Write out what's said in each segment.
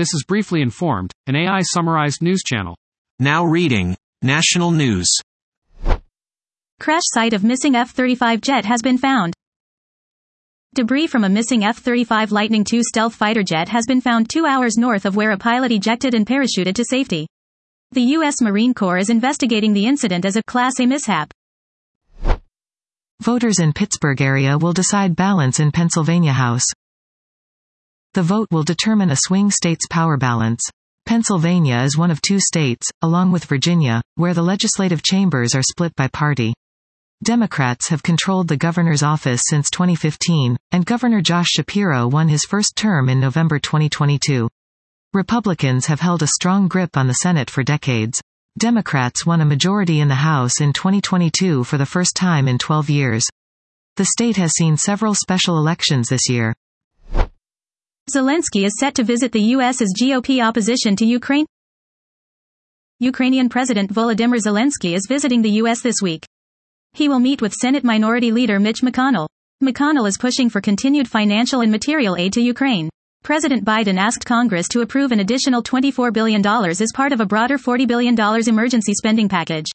This is Briefly Informed, an AI summarized news channel. Now reading National News. Crash site of missing F 35 jet has been found. Debris from a missing F 35 Lightning II stealth fighter jet has been found two hours north of where a pilot ejected and parachuted to safety. The U.S. Marine Corps is investigating the incident as a Class A mishap. Voters in Pittsburgh area will decide balance in Pennsylvania House. The vote will determine a swing state's power balance. Pennsylvania is one of two states, along with Virginia, where the legislative chambers are split by party. Democrats have controlled the governor's office since 2015, and Governor Josh Shapiro won his first term in November 2022. Republicans have held a strong grip on the Senate for decades. Democrats won a majority in the House in 2022 for the first time in 12 years. The state has seen several special elections this year. Zelensky is set to visit the U.S. as GOP opposition to Ukraine. Ukrainian President Volodymyr Zelensky is visiting the U.S. this week. He will meet with Senate Minority Leader Mitch McConnell. McConnell is pushing for continued financial and material aid to Ukraine. President Biden asked Congress to approve an additional $24 billion as part of a broader $40 billion emergency spending package.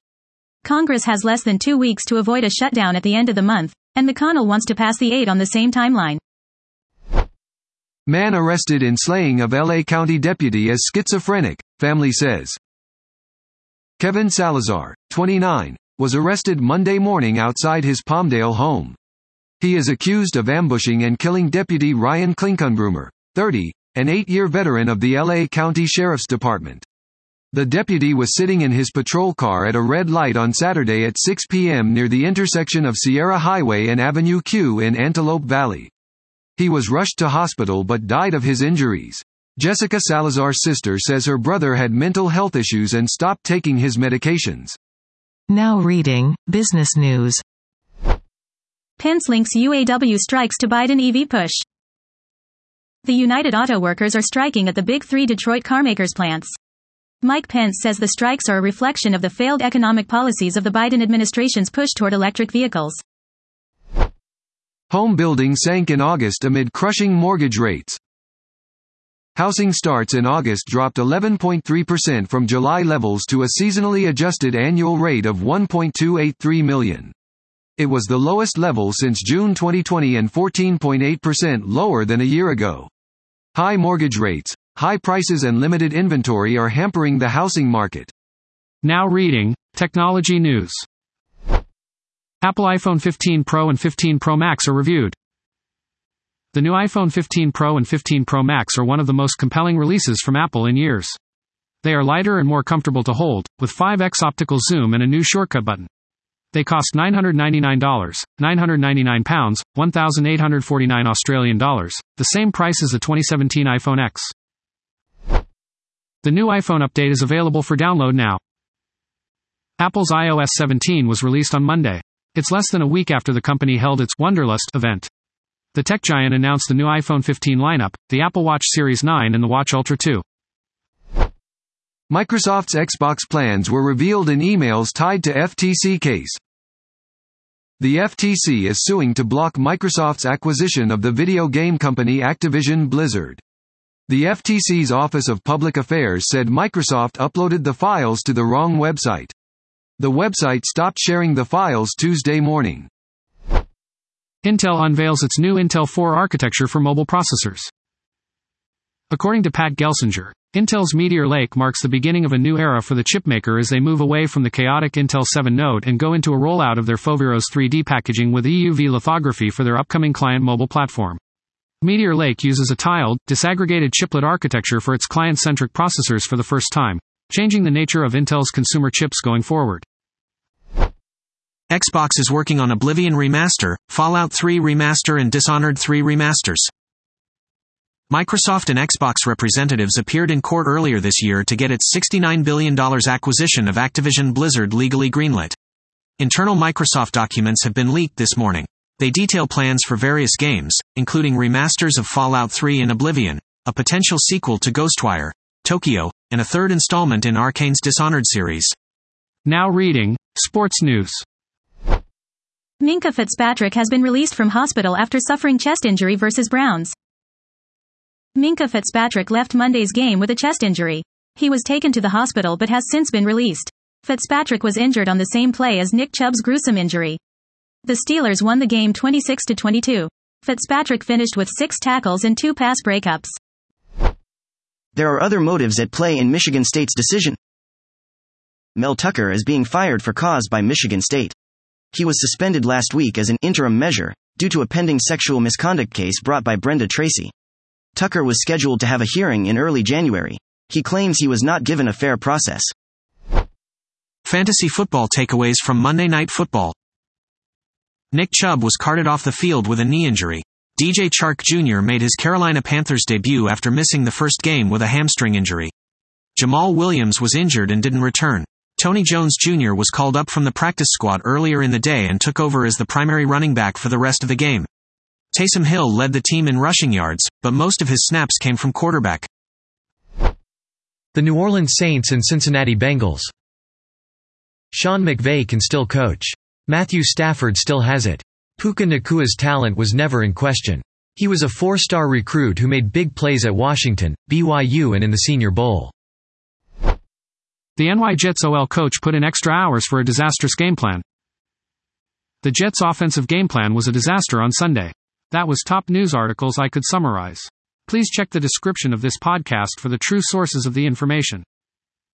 Congress has less than two weeks to avoid a shutdown at the end of the month, and McConnell wants to pass the aid on the same timeline. Man arrested in slaying of LA County deputy as schizophrenic, family says. Kevin Salazar, 29, was arrested Monday morning outside his Palmdale home. He is accused of ambushing and killing Deputy Ryan Clinkunbroomer, 30, an eight-year veteran of the LA County Sheriff's Department. The deputy was sitting in his patrol car at a red light on Saturday at 6 p.m. near the intersection of Sierra Highway and Avenue Q in Antelope Valley. He was rushed to hospital but died of his injuries. Jessica Salazar's sister says her brother had mental health issues and stopped taking his medications. Now reading Business News. Pence links UAW strikes to Biden EV push. The United Auto Workers are striking at the Big Three Detroit carmakers plants. Mike Pence says the strikes are a reflection of the failed economic policies of the Biden administration's push toward electric vehicles. Home building sank in August amid crushing mortgage rates. Housing starts in August dropped 11.3% from July levels to a seasonally adjusted annual rate of 1.283 million. It was the lowest level since June 2020 and 14.8% lower than a year ago. High mortgage rates, high prices and limited inventory are hampering the housing market. Now reading Technology News. Apple iPhone 15 Pro and 15 Pro Max are reviewed. The new iPhone 15 Pro and 15 Pro Max are one of the most compelling releases from Apple in years. They are lighter and more comfortable to hold, with 5x optical zoom and a new shortcut button. They cost $999, 999 pounds, 1849 Australian dollars, the same price as the 2017 iPhone X. The new iPhone update is available for download now. Apple's iOS 17 was released on Monday. It's less than a week after the company held its Wonderlust event. The tech giant announced the new iPhone 15 lineup, the Apple Watch Series 9 and the Watch Ultra 2. Microsoft's Xbox plans were revealed in emails tied to FTC case. The FTC is suing to block Microsoft's acquisition of the video game company Activision Blizzard. The FTC's Office of Public Affairs said Microsoft uploaded the files to the wrong website. The website stopped sharing the files Tuesday morning. Intel unveils its new Intel 4 architecture for mobile processors. According to Pat Gelsinger, Intel's Meteor Lake marks the beginning of a new era for the chipmaker as they move away from the chaotic Intel 7 node and go into a rollout of their Foveros 3D packaging with EUV lithography for their upcoming client mobile platform. Meteor Lake uses a tiled, disaggregated chiplet architecture for its client-centric processors for the first time, changing the nature of Intel's consumer chips going forward. Xbox is working on Oblivion Remaster, Fallout 3 Remaster and Dishonored 3 Remasters. Microsoft and Xbox representatives appeared in court earlier this year to get its $69 billion acquisition of Activision Blizzard legally greenlit. Internal Microsoft documents have been leaked this morning. They detail plans for various games, including remasters of Fallout 3 and Oblivion, a potential sequel to Ghostwire, Tokyo, and a third installment in Arkane's Dishonored series. Now reading Sports News. Minkah Fitzpatrick has been released from hospital after suffering chest injury versus Browns. Minkah Fitzpatrick left Monday's game with a chest injury. He was taken to the hospital but has since been released. Fitzpatrick was injured on the same play as Nick Chubb's gruesome injury. The Steelers won the game 26 to 22. Fitzpatrick finished with six tackles and two pass breakups. There are other motives at play in Michigan State's decision. Mel Tucker is being fired for cause by Michigan State. He was suspended last week as an interim measure, due to a pending sexual misconduct case brought by Brenda Tracy. Tucker was scheduled to have a hearing in early January. He claims he was not given a fair process. Fantasy football takeaways from Monday Night Football. Nick Chubb was carted off the field with a knee injury. DJ Chark Jr. made his Carolina Panthers debut after missing the first game with a hamstring injury. Jamaal Williams was injured and didn't return. Tony Jones Jr. was called up from the practice squad earlier in the day and took over as the primary running back for the rest of the game. Taysom Hill led the team in rushing yards, but most of his snaps came from quarterback. The New Orleans Saints and Cincinnati Bengals. Sean McVay can still coach. Matthew Stafford still has it. Puka Nacua's talent was never in question. He was a four-star recruit who made big plays at Washington, BYU and in the Senior Bowl. The NY Jets OL coach put in extra hours for a disastrous game plan. The Jets' offensive game plan was a disaster on Sunday. That was top news articles I could summarize. Please check the description of this podcast for the true sources of the information.